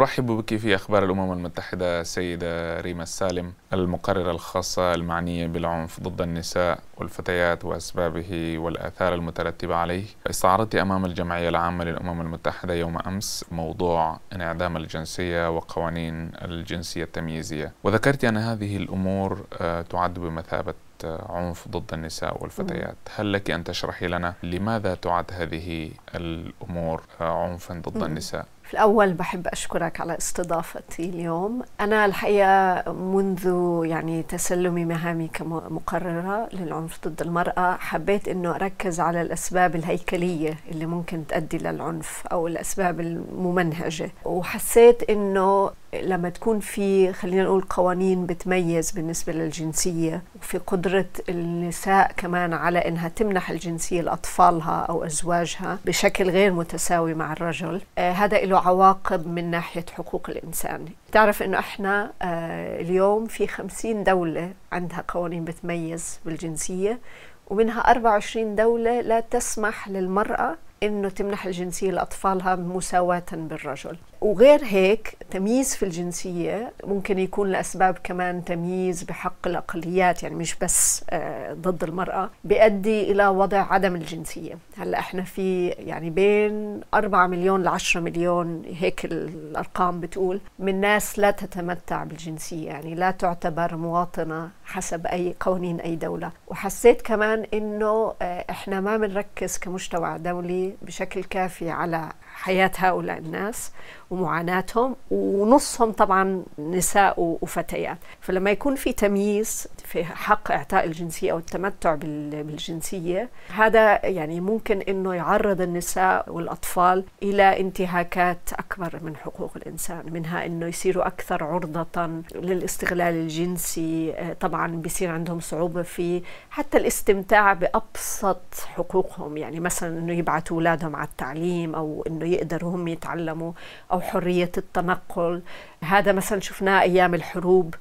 نرحب بك في أخبار الأمم المتحدة سيدة ريما السالم المقررة الخاصة المعنية بالعنف ضد النساء والفتيات وأسبابه والآثار المترتبة عليه. استعرضت أمام الجمعية العامة للأمم المتحدة يوم أمس موضوع انعدام الجنسية وقوانين الجنسية التمييزية. وذكرت أن هذه الأمور آه، تعد بمثابة عنف ضد النساء والفتيات. هل لك أن تشرحي لنا لماذا تعد هذه الأمور عنفا ضد النساء؟ في الأول بحب أشكرك على استضافتي اليوم. أنا الحقيقة منذ يعني تسلمي مهامي كمقررة للعنف ضد المرأة حبيت أنه أركز على الأسباب الهيكلية اللي ممكن تؤدي للعنف أو الأسباب الممنهجة. وحسيت أنه لما تكون في خلينا نقول قوانين بتميز بالنسبة للجنسية وفي قدرة النساء كمان على إنها تمنح الجنسية لأطفالها أو أزواجها بشكل غير متساوي مع الرجل آه هذا له عواقب من ناحية حقوق الإنسان. تعرف إنه إحنا آه اليوم في خمسين دولة عندها قوانين بتميز بالجنسية ومنها 24 دولة لا تسمح للمرأة إنه تمنح الجنسية لأطفالها مساواة بالرجل. وغير هيك تمييز في الجنسية ممكن يكون لأسباب كمان تمييز بحق الأقليات يعني مش بس آه، ضد المرأة بيؤدي إلى وضع عدم الجنسية. هلأ إحنا في يعني بين 4 مليون ل 10 مليون هيك الأرقام بتقول من ناس لا تتمتع بالجنسية يعني لا تعتبر مواطنة حسب أي قوانين أي دولة. وحسيت كمان إنه آه، إحنا ما بنركز كمجتمع دولي بشكل كافي على حياة هؤلاء الناس. ومعاناتهم ونصهم طبعا نساء وفتيات. فلما يكون في تمييز في حق إعطاء الجنسية أو التمتع بالجنسية هذا يعني ممكن أنه يعرض النساء والأطفال إلى انتهاكات أكبر من حقوق الإنسان منها أنه يصيروا أكثر عرضة للاستغلال الجنسي. طبعا بيصير عندهم صعوبة في حتى الاستمتاع بأبسط حقوقهم يعني مثلا أنه يبعثوا أولادهم على التعليم أو أنه يقدروا هم يتعلموا أو حرية التنقل. هذا مثلا شفناه أيام الحروب.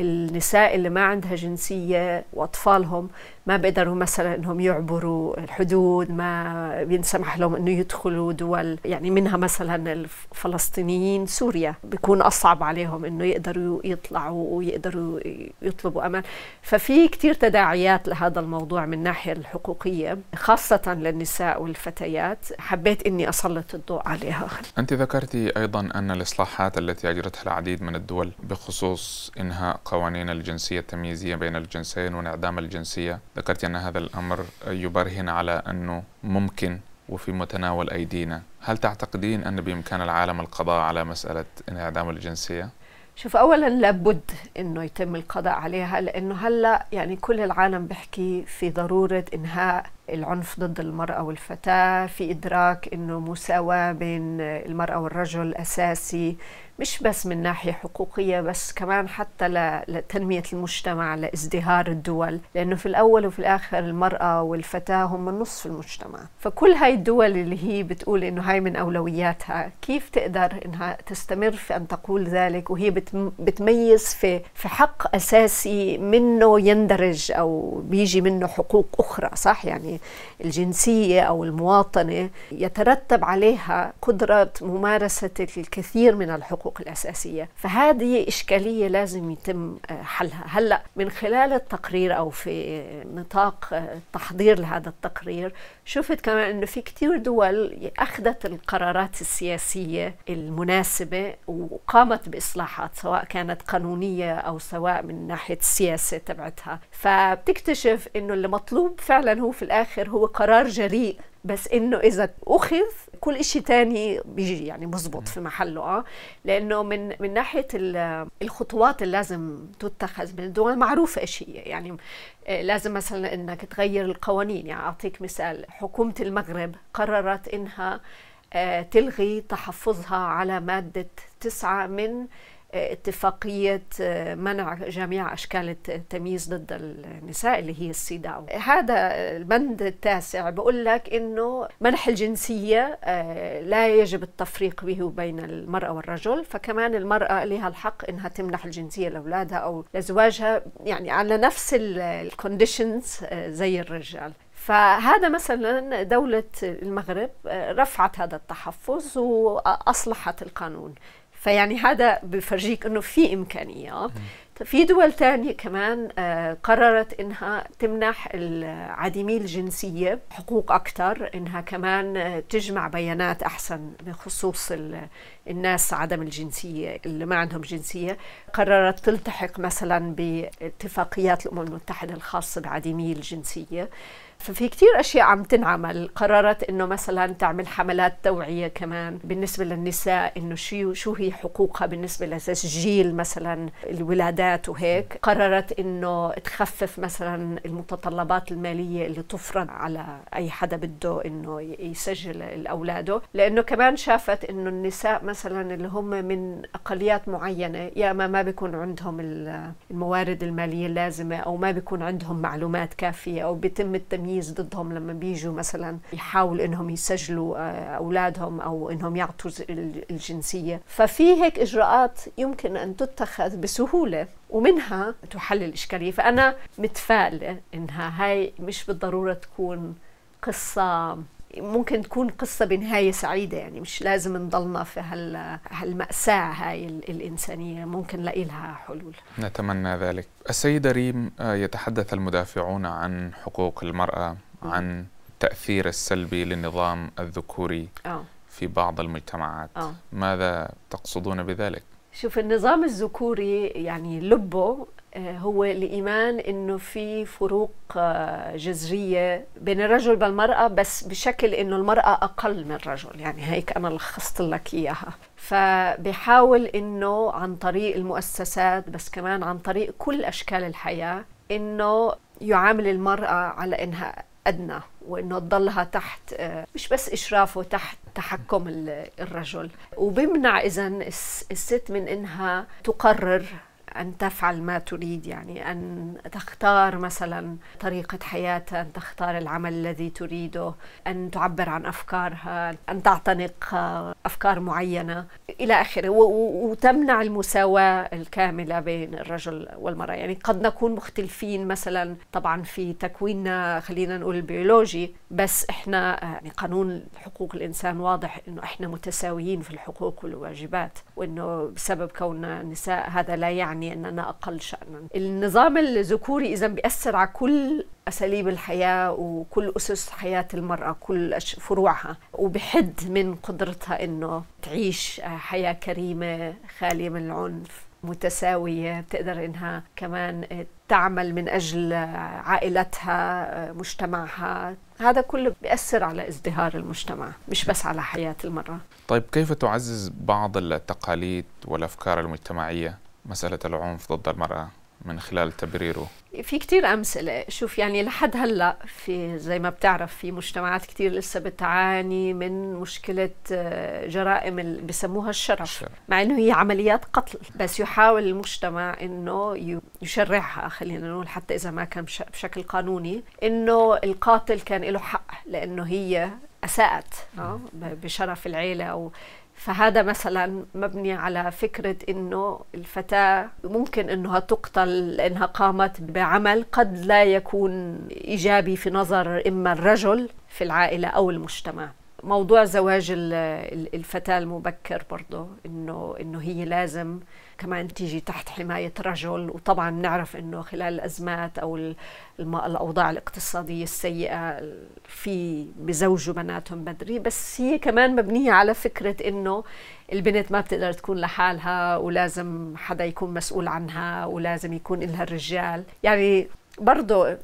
النساء اللي ما عندها جنسية وأطفالهم ما بيقدروا مثلا إنهم يعبروا الحدود ما بينسمح لهم إنه يدخلوا دول يعني منها مثلا الفلسطينيين. سوريا بيكون أصعب عليهم إنه يقدروا يطلعوا ويقدروا يطلبوا أمان ففي كثير تداعيات لهذا الموضوع من الناحيه الحقوقية خاصة للنساء والفتيات. حبيت إني أسلط الضوء عليها. أنت ذكرتي أيضا أن الإصلاحات التي أجرتها العديد من الدول بخصوص إنهاء قوانين الجنسية التمييزية بين الجنسين وانعدام الجنسية. ذكرت أن هذا الأمر يبرهن على أنه ممكن وفي متناول أيدينا هل تعتقدين أن بإمكان العالم القضاء على مسألة انعدام الجنسية؟ شوف اولا لابد إنه يتم القضاء عليها لأنه هلأ يعني كل العالم بيحكي في ضرورة إنهاء العنف ضد المرأة والفتاة في إدراك إنه مساواة بين المرأة والرجل أساسي مش بس من ناحية حقوقية بس كمان حتى لتنمية المجتمع لازدهار الدول. لأنه في الأول وفي الآخر المرأة والفتاة هم نصف المجتمع. فكل هاي الدول اللي هي بتقول إنه هاي من أولوياتها كيف تقدر إنها تستمر في أن تقول ذلك؟ وهي بتميز في في حق أساسي منه يندرج أو بيجي منه حقوق أخرى صح؟ يعني الجنسية أو المواطنة يترتب عليها قدرة ممارسة الكثير من الحقوق الحقوق الأساسية. فهذه إشكالية لازم يتم آه، حلها. هلأ من خلال التقرير أو في نطاق التحضير آه، لهذا التقرير شفت كمان أنه في كثير دول أخذت القرارات السياسية المناسبة وقامت بإصلاحات سواء كانت قانونية أو سواء من ناحية السياسة تبعتها. فبتكتشف أنه اللي مطلوب فعلا هو في الآخر هو قرار جريء بس إنه إذا أخذ كل شيء تاني بيجي يعني مزبط في محله آه. لأنه من من ناحية الخطوات اللي لازم تتخذ من الدول معروفة إيش هي يعني آه، لازم مثلا إنك تغير القوانين. يعني أعطيك مثال حكومة المغرب قررت إنها آه، تلغي تحفظها على مادة تسعة من اتفاقية آه، منع جميع أشكال التمييز ضد النساء اللي هي السيداو هذا البند التاسع بقول لك إنه منح الجنسية آه، لا يجب التفريق به بين المرأة والرجل فكمان المرأة لها الحق إنها تمنح الجنسية لأولادها أو لزواجها يعني على نفس الكونديشنز آه، زي الرجال. فهذا مثلا دولة المغرب رفعت هذا التحفظ وأصلحت القانون. فيعني هذا بفرجيك إنه في إمكانية. في دول تانية كمان آه، قررت إنها تمنح العديمي الجنسية حقوق أكثر إنها كمان آه، تجمع بيانات أحسن بخصوص الناس عدم الجنسية اللي ما عندهم جنسية. قررت تلتحق مثلا باتفاقيات الأمم المتحدة الخاصة بعديمي الجنسية. ففي كتير أشياء عم تنعمل. قررت إنه مثلا تعمل حملات توعية كمان بالنسبة للنساء إنه شو شو هي حقوقها بالنسبة لتسجيل مثلا الولادات وهيك. قررت إنه تخفف مثلا المتطلبات المالية اللي تفرض على أي حدا بده إنه يسجل أولاده. لأنه كمان شافت إنه النساء مثلا اللي هم من أقليات معينة يا إما ما بيكون عندهم الموارد المالية اللازمة أو ما بيكون عندهم معلومات كافية أو بيتم التمييز التمييز ضدهم لما بيجوا مثلا يحاولوا إنهم يسجلوا آه، أولادهم أو إنهم يعطوا الجنسية. ففي هيك إجراءات يمكن أن تتخذ بسهولة ومنها تحل الاشكاليه فأنا متفائلة إنها هاي مش بالضرورة تكون قصة ممكن تكون قصة بنهاية سعيدة يعني مش لازم نضلنا في هال هالمأساة هاي الإنسانية ممكن نلاقي لها حلول نتمنى ذلك السيدة ريم آه، يتحدث المدافعون عن حقوق المرأة عن التأثير السلبي للنظام الذكوري أوه. في بعض المجتمعات أوه. ماذا تقصدون بذلك؟ شوف النظام الذكوري يعني لبه آه، هو الإيمان إنه في فروق آه، جذرية بين الرجل والمرأة بس بشكل إنه المرأة أقل من الرجل. يعني هيك أنا لخصت لك إياها. فبحاول إنه عن طريق المؤسسات بس كمان عن طريق كل أشكال الحياة إنه يعامل المرأة على إنها أدنى وإنه تضلها تحت آه، مش بس إشرافه تحت تحكم الرجل. وبمنع إذا الست من إنها تقرر أن تفعل ما تريد يعني أن تختار مثلا طريقة حياتها أن تختار العمل الذي تريده أن تعبر عن أفكارها أن تعتنق أفكار معينة إلى آخره. وتمنع المساواة الكاملة بين الرجل والمرأة. يعني قد نكون مختلفين مثلا طبعا في تكويننا خلينا نقول البيولوجي بس إحنا يعني قانون حقوق الإنسان واضح إنه إحنا متساويين في الحقوق والواجبات وإنه بسبب كوننا نساء هذا لا يعني يعني أننا أقل شأنا. النظام الذكوري إذا بيأثر على كل أساليب الحياة وكل أسس حياة المرأة كل فروعها وبحد من قدرتها أنه تعيش حياة كريمة خالية من العنف متساوية بتقدر إنها كمان تعمل من أجل عائلتها مجتمعها. هذا كله بيأثر على ازدهار المجتمع مش بس على حياة المرأة. طيب كيف تعزز بعض التقاليد والأفكار المجتمعية؟ مسألة العنف ضد المرأة من خلال تبريره. في كتير أمثلة. شوف يعني لحد هلأ في زي ما بتعرف في مجتمعات كتير لسه بتعاني من مشكلة آه، جرائم اللي بسموها الشرف الشرف. مع أنه هي عمليات قتل. بس يحاول المجتمع أنه يشرعها خلينا نقول حتى إذا ما كان بشكل قانوني أنه القاتل كان له حق لأنه هي أساءت آه، بشرف العيلة أو فهذا مثلا مبني على فكرة إنه الفتاة ممكن إنها تقتل لانها قامت بعمل قد لا يكون إيجابي في نظر إما الرجل في العائلة أو المجتمع. موضوع زواج الفتاة المبكر برضه انه إنه هي لازم كمان تيجي تحت حماية رجل وطبعا نعرف أنه خلال الأزمات أو الأوضاع الاقتصادية السيئة في بزوجوا بناتهم بدري. بس هي كمان مبنية على فكرة أنه البنت ما بتقدر تكون لحالها ولازم حدا يكون مسؤول عنها ولازم يكون لها الرجال. يعني برضه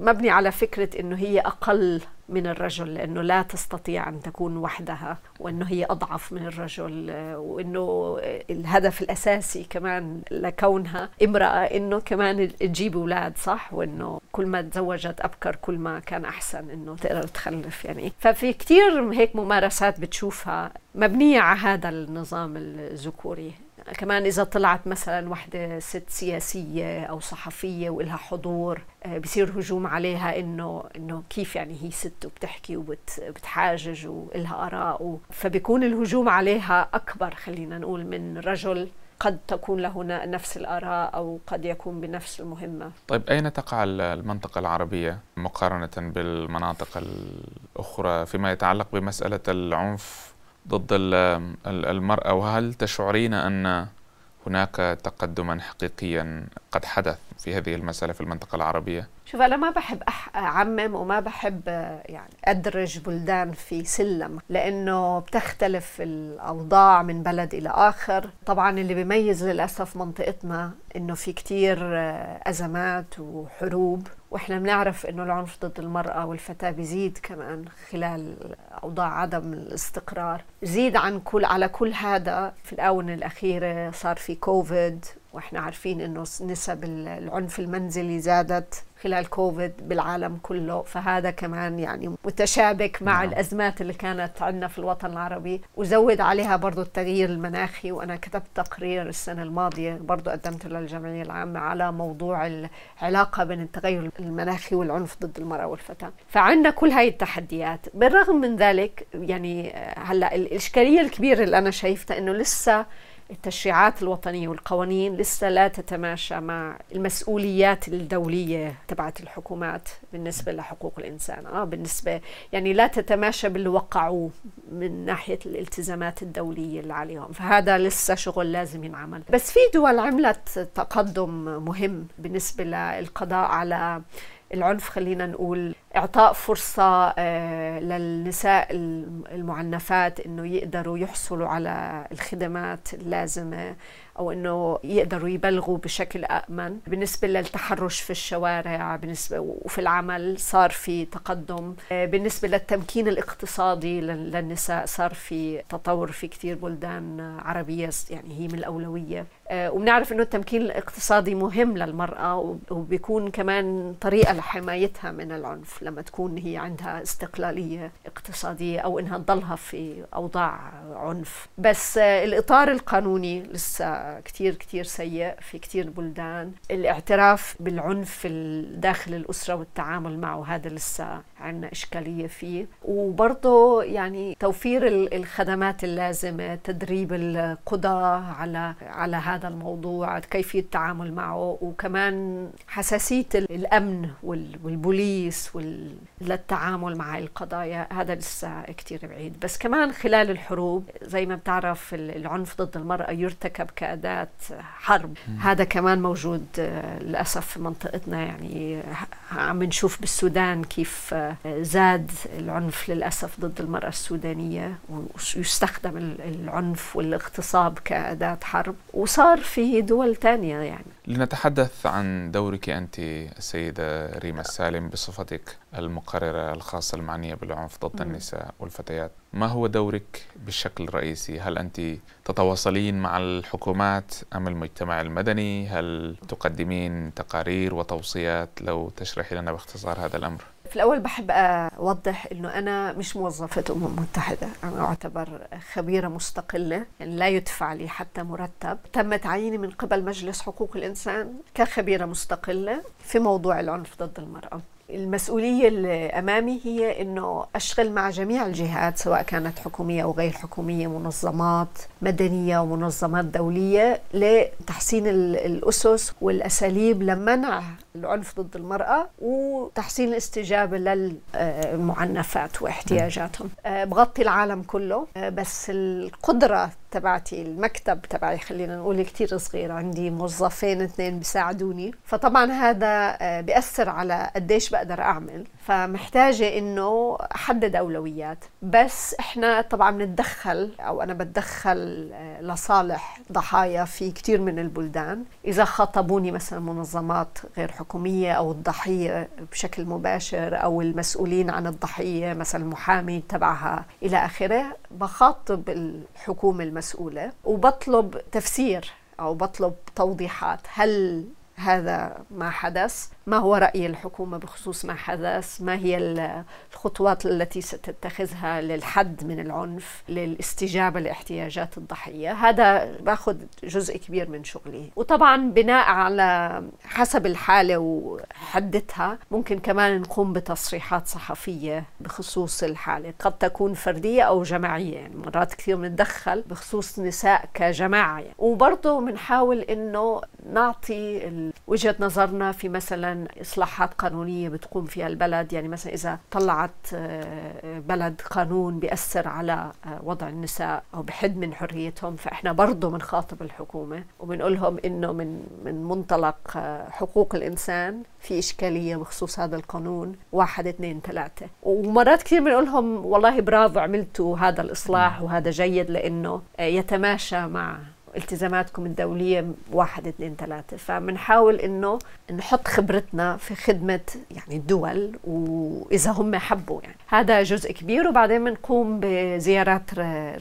مبني على فكرة أنه هي أقل من الرجل لأنه لا تستطيع أن تكون وحدها وأنه هي أضعف من الرجل وأنه الهدف الأساسي كمان لكونها امرأة أنه كمان تجيب أولاد صح؟ وأنه كل ما تزوجت أبكر كل ما كان أحسن أنه تقدر تخلف يعني. ففي كتير هيك ممارسات بتشوفها مبنية على هذا النظام الذكوري. كمان إذا طلعت مثلا وحدة ست سياسية أو صحفية وإلها حضور آه، بصير هجوم عليها إنه إنه كيف يعني هي ست وبتحكي وبتحاجج وإلها آراء فبيكون الهجوم عليها أكبر خلينا نقول من رجل قد تكون له نفس الآراء أو قد يكون بنفس المهمة. طيب أين تقع المنطقة العربية مقارنة بالمناطق الأخرى فيما يتعلق بمسألة العنف ضد المرأة وهل تشعرين أن هناك تقدما حقيقيا قد حدث في هذه المسألة في المنطقة العربية؟ شوف أنا ما بحب أعمم وما بحب يعني أدرج بلدان في سلم لأنه بتختلف الأوضاع من بلد إلى آخر طبعا اللي بيميز للأسف منطقتنا إنه في كتير أزمات وحروب وإحنا بنعرف إنه العنف ضد المرأة والفتاة بيزيد كمان خلال أوضاع عدم الاستقرار زيد عن كل على كل هذا في الآونة الأخيرة صار في كوفيد وإحنا عارفين إنه نسب العنف المنزلي زادت خلال كوفيد بالعالم كله. فهذا كمان يعني متشابك مع نعم. الأزمات اللي كانت عندنا في الوطن العربي. وزود عليها برضو التغيير المناخي. وأنا كتبت تقرير السنة الماضية برضو قدمته للجمعية العامة على موضوع العلاقة بين التغير المناخي والعنف ضد المرأة والفتاة. فعندنا كل هاي التحديات. بالرغم من ذلك يعني هلأ الإشكالية الكبيرة اللي أنا شايفتها أنه لسه التشريعات الوطنية والقوانين لسه لا تتماشى مع المسؤوليات الدولية تبعت الحكومات بالنسبة لحقوق الإنسان. آه بالنسبة يعني لا تتماشى باللي وقعوه من ناحية الالتزامات الدولية اللي عليهم فهذا لسه شغل لازم ينعمل. بس في دول عملت تقدم مهم بالنسبة للقضاء على العنف خلينا نقول إعطاء فرصة آه، للنساء المعنفات إنه يقدروا يحصلوا على الخدمات اللازمة أو إنه يقدروا يبلغوا بشكل امن بالنسبة للتحرش في الشوارع بالنسبة وفي العمل صار في تقدم. آه، بالنسبة للتمكين الاقتصادي للنساء صار في تطور في كثير بلدان عربية يعني هي من الأولوية. آه، وبنعرف إنه التمكين الاقتصادي مهم للمرأة وبيكون كمان طريقة لحمايتها من العنف. لما تكون هي عندها استقلالية اقتصادية أو إنها تضلها في أوضاع عنف. بس آه، الإطار القانوني لسه كثير كثير سيء في كثير بلدان. الاعتراف بالعنف داخل الأسرة والتعامل معه هذا لسه عندنا إشكالية فيه. وبرضه يعني توفير الخدمات اللازمة تدريب القضاة على على هذا الموضوع كيفية التعامل معه. وكمان حساسية الأمن والبوليس للتعامل مع القضايا هذا لسه كثير بعيد. بس كمان خلال الحروب زي ما بتعرف العنف ضد المرأة يرتكب كأداة حرب. هذا كمان موجود للأسف في منطقتنا. يعني عم نشوف بالسودان كيف زاد العنف للأسف ضد المرأة السودانية ويستخدم العنف والاغتصاب كأداة حرب. وصار في دول تانية يعني. لنتحدث عن دورك أنت السيدة ريما السالم بصفتك المقررة الخاصة المعنية بالعنف ضد النساء والفتيات ما هو دورك بالشكل الرئيسي؟ هل أنت تتواصلين مع الحكومات أم المجتمع المدني؟ هل تقدمين تقارير وتوصيات لو تشرحي لنا باختصار هذا الأمر؟ في الأول بحب أوضح أنه أنا مش موظفة أمم المتحدة أنا أعتبر خبيرة مستقلة يعني لا يدفع لي حتى مرتب. تم تعييني من قبل مجلس حقوق الإنسان كخبيرة مستقلة في موضوع العنف ضد المرأة. المسؤولية اللي أمامي هي أنه أشتغل مع جميع الجهات سواء كانت حكومية أو غير حكومية منظمات مدنية ومنظمات دولية لتحسين الأسس والأساليب لمنع العنف ضد المرأة وتحسين الاستجابة للمعنفات واحتياجاتهم. أه، بغطي العالم كله. أه، بس القدرة تبعتي المكتب تبعي خلينا نقول كتير صغير عندي موظفين اثنين بيساعدوني. فطبعا هذا أه، بيأثر على قديش بقدر أعمل. فمحتاجة إنه أحدد أولويات. بس إحنا طبعا بنتدخل أو أنا بتدخل آه، لصالح ضحايا في كثير من البلدان. إذا خاطبوني مثلا منظمات غير حكومية أو الضحية بشكل مباشر أو المسؤولين عن الضحية مثلا المحامي تبعها إلى آخره بخاطب الحكومة المسؤولة وبطلب تفسير أو بطلب توضيحات. هل هذا ما حدث؟ ما هو رأي الحكومة بخصوص ما حدث؟ ما هي الخطوات التي ستتخذها للحد من العنف للاستجابة لاحتياجات الضحية؟ هذا باخذ جزء كبير من شغلي. وطبعا بناء على حسب الحالة وحدتها ممكن كمان نقوم بتصريحات صحفية بخصوص الحالة. قد تكون فردية أو جماعية يعني مرات كثير بنتدخل بخصوص نساء كجماعة. يعني. وبرضه بنحاول إنه نعطي وجهة نظرنا في مثلا كمان إصلاحات قانونية بتقوم فيها البلد؟ يعني مثلا إذا طلعت بلد قانون بيأثر على وضع النساء أو بحد من حريتهم فإحنا برضه بنخاطب الحكومة وبنقول لهم إنه من من منطلق حقوق الإنسان في إشكالية بخصوص هذا القانون. واحد اثنين ثلاثة. ومرات كثير بنقول لهم والله برافو عملتوا هذا الإصلاح وهذا جيد لأنه يتماشى مع التزاماتكم الدولية واحد اثنين ثلاثة. فبنحاول إنه نحط خبرتنا في خدمة يعني الدول وإذا هم حبوا يعني. هذا جزء كبير وبعدين بنقوم بزيارات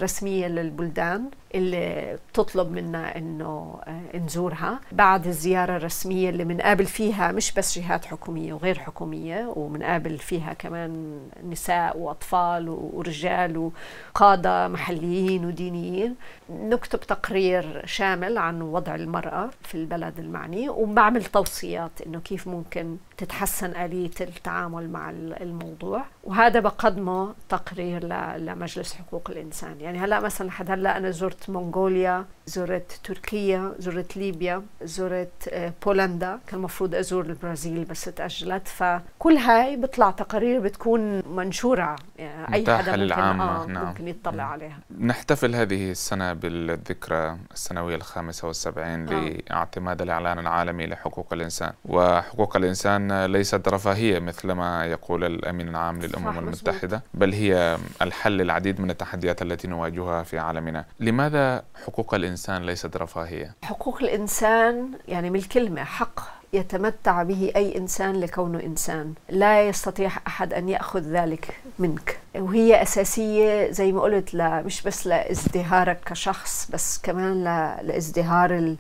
رسمية للبلدان. اللي بتطلب منا إنه نزورها. بعد الزيارة الرسمية اللي بنقابل فيها مش بس جهات حكومية وغير حكومية وبنقابل فيها كمان نساء وأطفال ورجال وقادة محليين ودينيين. نكتب تقرير شامل عن وضع المرأة في البلد المعني وبعمل توصيات إنه كيف ممكن تتحسن آلية التعامل مع الموضوع. وهذا بقدمه تقرير لمجلس حقوق الإنسان. يعني هلأ مثلا لحد هلأ أنا زرت منغوليا زرت تركيا زرت ليبيا زرت بولندا كان المفروض أزور البرازيل بس تأجلت فكل هاي بيطلع تقارير بتكون منشورة يعني أي حدا ممكن, للعامة. آه نعم. ممكن يطلع عليها نحتفل هذه السنة بالذكرى السنوية الخامسة والسبعين آه. لاعتماد الإعلان العالمي لحقوق الإنسان وحقوق الإنسان ليست رفاهية مثلما يقول الأمين العام للأمم المتحدة بل هي الحل للعديد من التحديات التي نواجهها في عالمنا لماذا حقوق الإنسان ليست رفاهية؟ حقوق الإنسان يعني من الكلمة حق يتمتع به أي إنسان لكونه إنسان لا يستطيع أحد أن يأخذ ذلك منك وهي أساسية زي ما قلت لا مش بس لإزدهارك كشخص بس كمان لإزدهار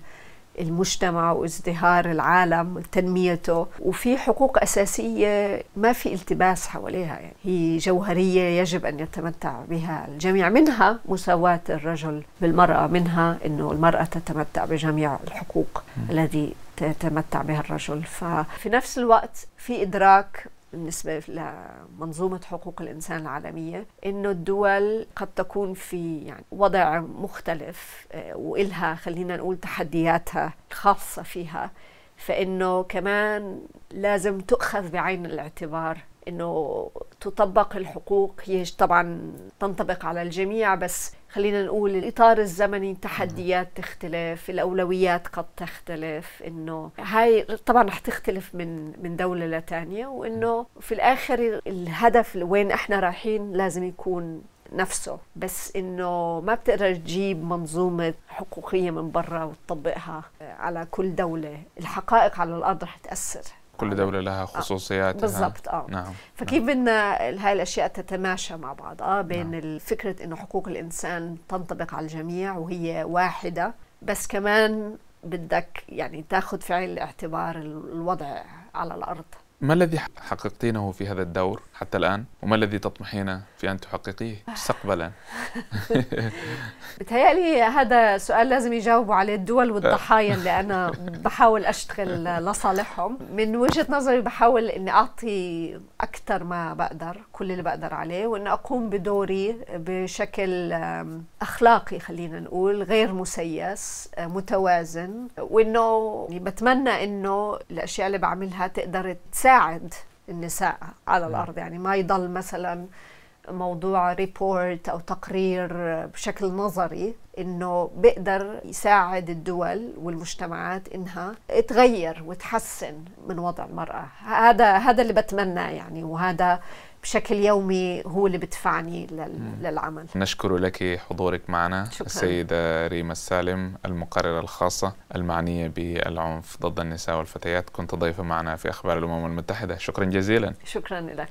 المجتمع وازدهار العالم تنميته وفي حقوق أساسية ما في التباس حواليها. يعني هي جوهرية يجب أن يتمتع بها الجميع. منها مساواة الرجل بالمرأة منها أنه المرأة تتمتع بجميع الحقوق الذي تتمتع بها الرجل. ففي نفس الوقت في إدراك بالنسبة لمنظومة حقوق الإنسان العالمية إنه الدول قد تكون في يعني وضع مختلف آه، وإلها خلينا نقول تحدياتها الخاصة فيها. فإنه كمان لازم تؤخذ بعين الاعتبار إنه تطبق الحقوق هي طبعا تنطبق على الجميع بس خلينا نقول الإطار الزمني التحديات تختلف الأولويات قد تختلف إنه هاي طبعا رح تختلف من من دولة لتانية وإنه في الآخر الهدف وين إحنا رايحين لازم يكون نفسه. بس إنه ما بتقدر تجيب منظومة حقوقية من برا وتطبقها على كل دولة. الحقائق على الأرض رح تأثر. كل دولة لها خصوصياتها. بالضبط آه. نعم. فكيف بدنا هاي الأشياء تتماشى مع بعض؟ آه بين نعم. فكرة إنه حقوق الإنسان تنطبق على الجميع وهي واحدة بس كمان بدك يعني تاخذ في عين الاعتبار الوضع على الأرض. ما الذي حققتينه في هذا الدور حتى الآن؟ وما الذي تطمحين في أن تحققيه مستقبلا؟ بتهيألي هذا سؤال لازم يجاوبوا عليه الدول والضحايا اللي أنا بحاول أشتغل لصالحهم. من وجهة نظري بحاول أني أعطي أكثر ما بقدر كل اللي بقدر عليه وأن أقوم بدوري بشكل أخلاقي خلينا نقول غير مسيس متوازن. وأنه بتمنى أنه الأشياء اللي بعملها تقدر تساعد النساء على الأرض. يعني ما يضل مثلا موضوع ريبورت أو تقرير بشكل نظري إنه بيقدر يساعد الدول والمجتمعات إنها تغير وتحسن من وضع المرأة. هذا هذا اللي بتمناه يعني وهذا بشكل يومي هو اللي بدفعني للعمل. نشكر لك حضورك معنا شكرا. السيدة ريما السالم المقررة الخاصة المعنية بالعنف ضد النساء والفتيات. كنت ضيفة معنا في أخبار الأمم المتحدة. شكرا جزيلا. شكرا لك.